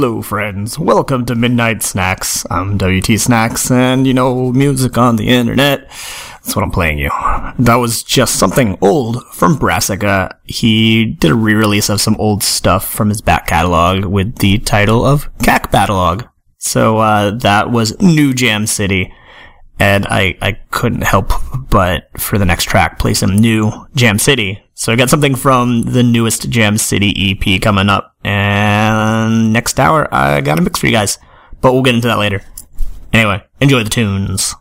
Hello, friends. Welcome to Midnight Snacks. I'm WT Snacks, and you know, music on the internet. That's what I'm playing you. That was just something old from Brassica. He did a re-release of some old stuff from his back catalog with the title of CAC Battleog. So, uh, that was New Jam City. And I, I couldn't help but for the next track play some new Jam City. So I got something from the newest Jam City EP coming up. And next hour, I got a mix for you guys. But we'll get into that later. Anyway, enjoy the tunes.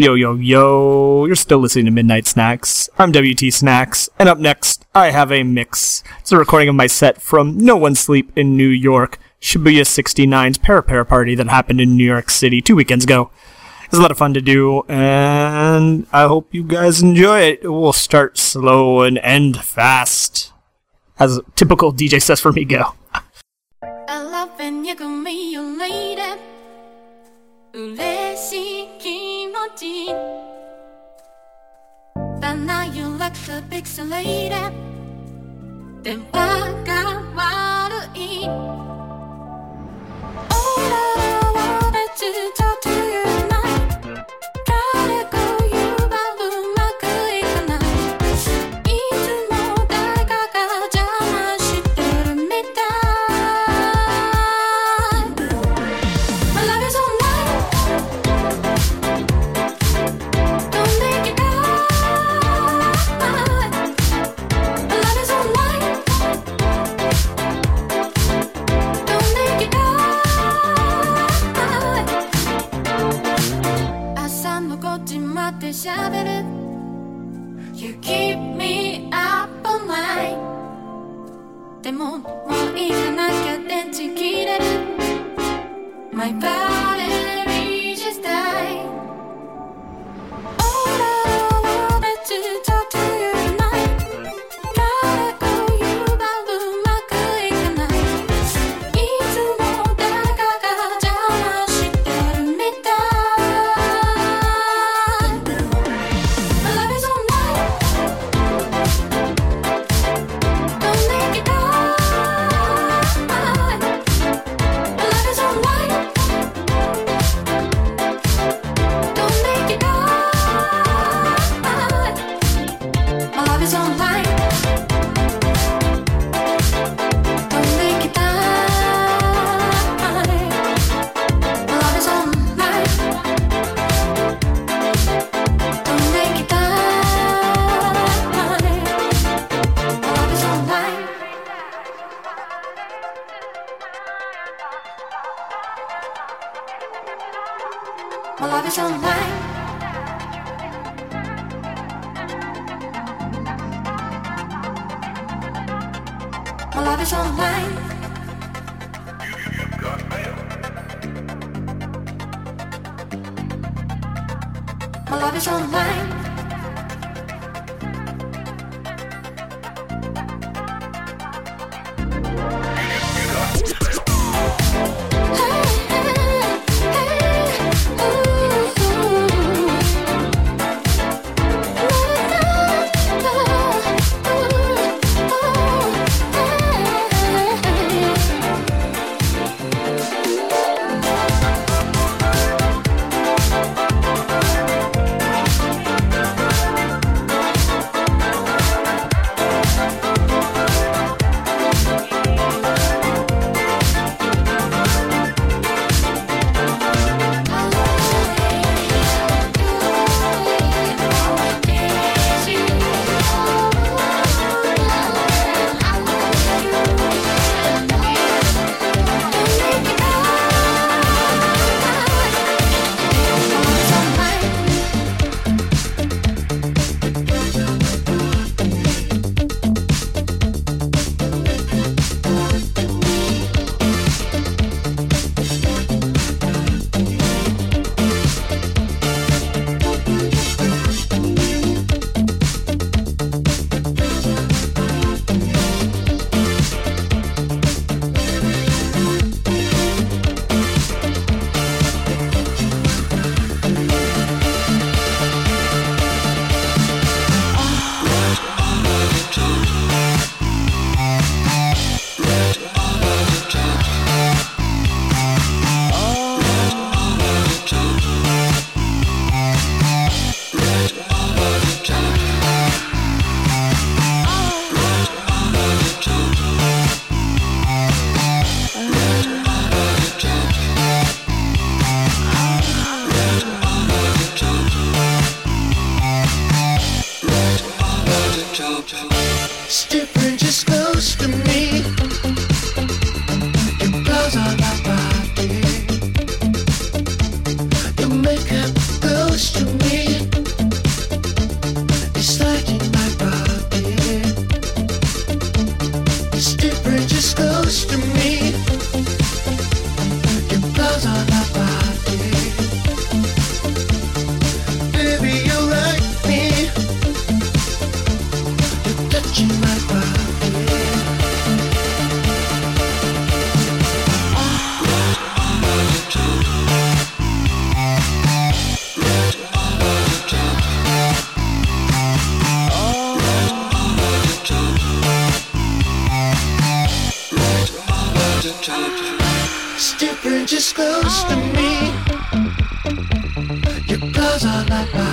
Yo, yo, yo, you're still listening to Midnight Snacks. I'm WT Snacks, and up next, I have a mix. It's a recording of my set from No One Sleep in New York, Shibuya 69's Para party that happened in New York City two weekends ago. It was a lot of fun to do, and I hope you guys enjoy it. We'll start slow and end fast. As typical DJ says for me, go. And now you look so pixelated Then what I wanna eat All I wanted to talk to ももういいじゃなきゃ電池切れる My battery close to me. Your gloves are like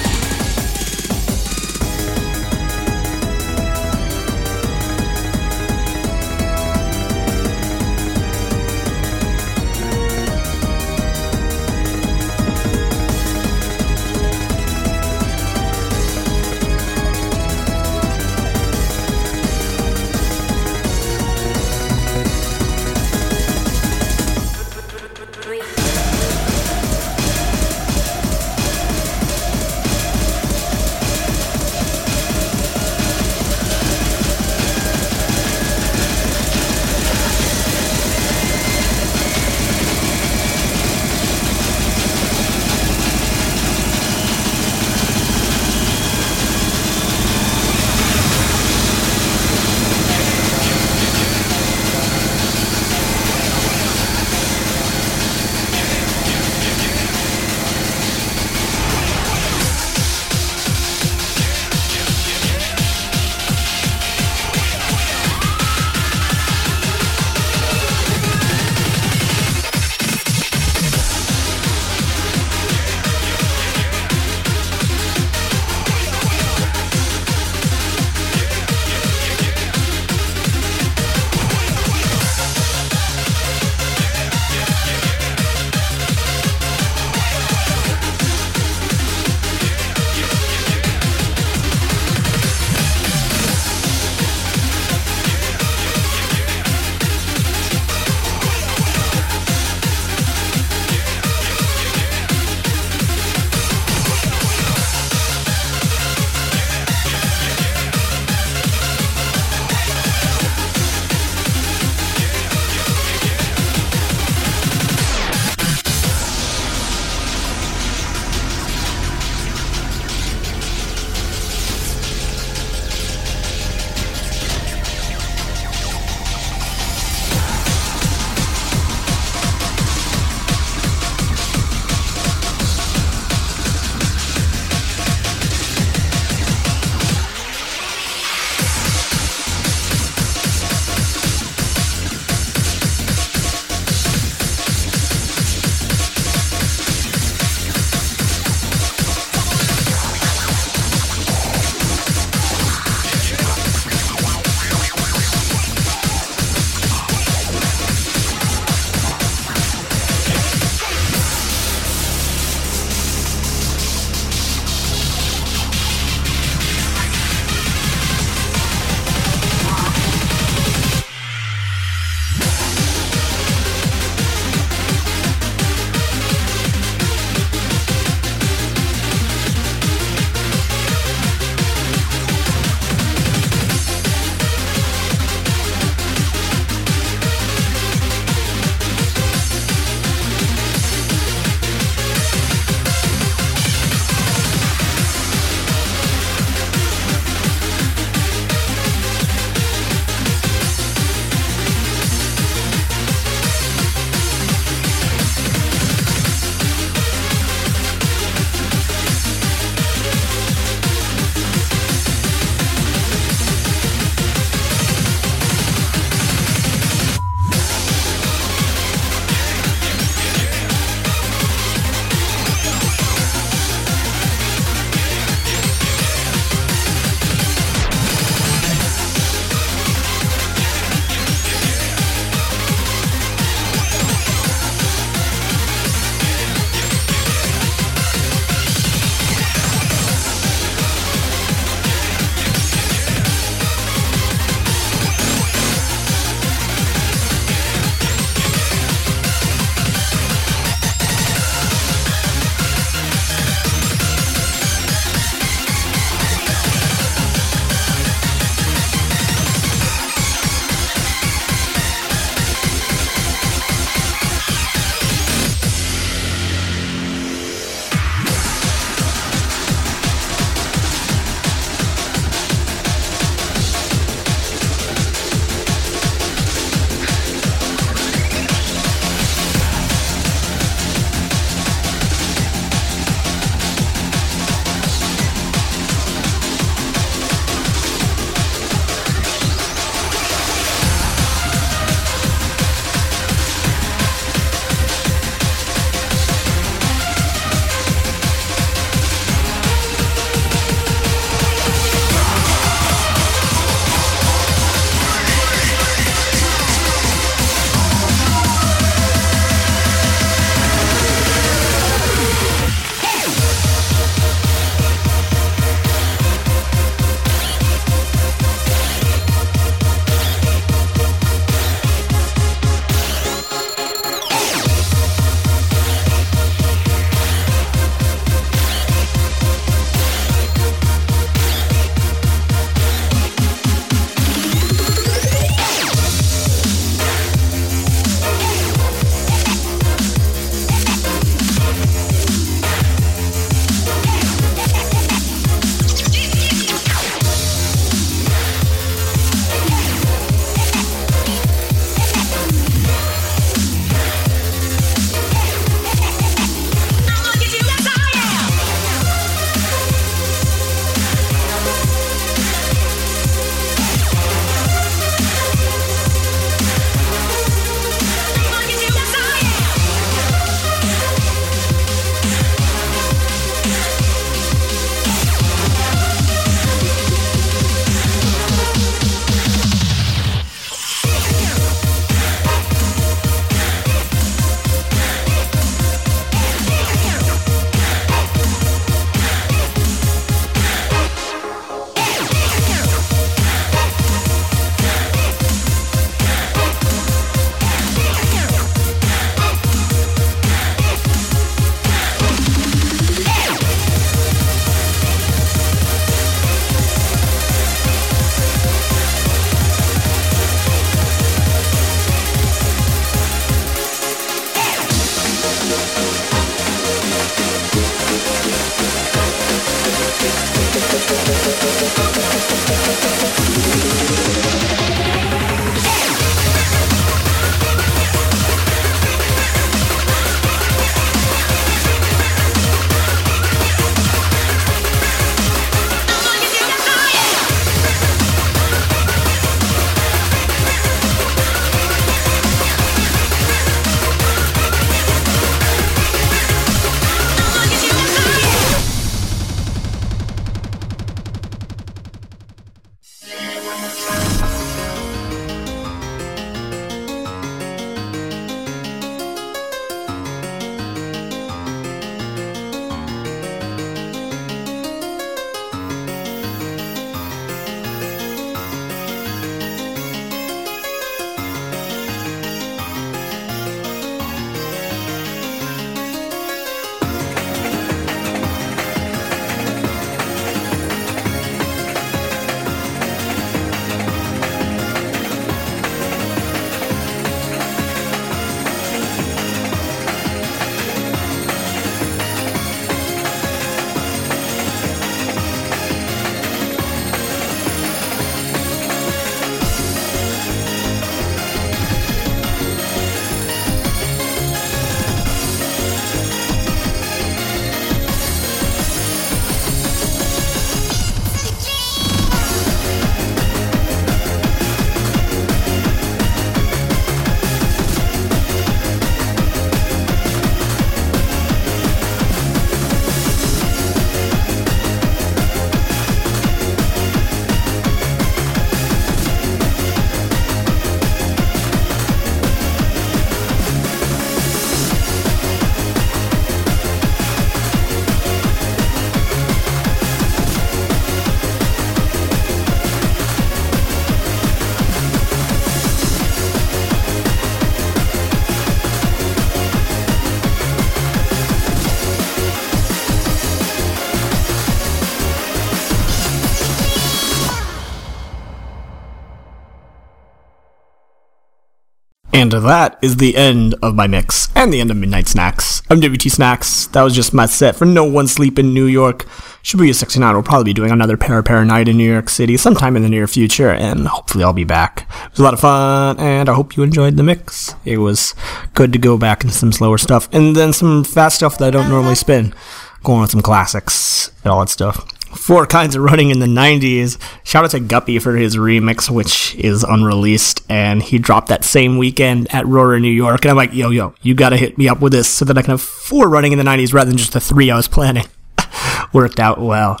And that is the end of my mix and the end of Midnight Snacks. I'm WT Snacks. That was just my set for No One Sleep in New York. Shibuya 69 will probably be doing another Para Para night in New York City sometime in the near future, and hopefully I'll be back. It was a lot of fun, and I hope you enjoyed the mix. It was good to go back into some slower stuff, and then some fast stuff that I don't normally spin. Going with some classics and all that stuff. Four Kinds of Running in the 90s. Shout out to Guppy for his remix, which is unreleased, and he dropped that same weekend at Roar, New York. And I'm like, yo, yo, you gotta hit me up with this so that I can have four running in the 90s rather than just the three I was planning. Worked out well.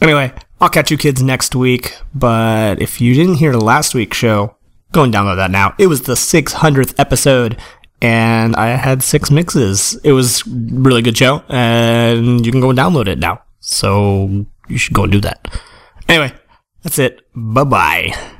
Anyway, I'll catch you kids next week, but if you didn't hear last week's show, go and download that now. It was the 600th episode, and I had six mixes. It was really good show, and you can go and download it now. So you should go and do that. Anyway, that's it. Bye bye.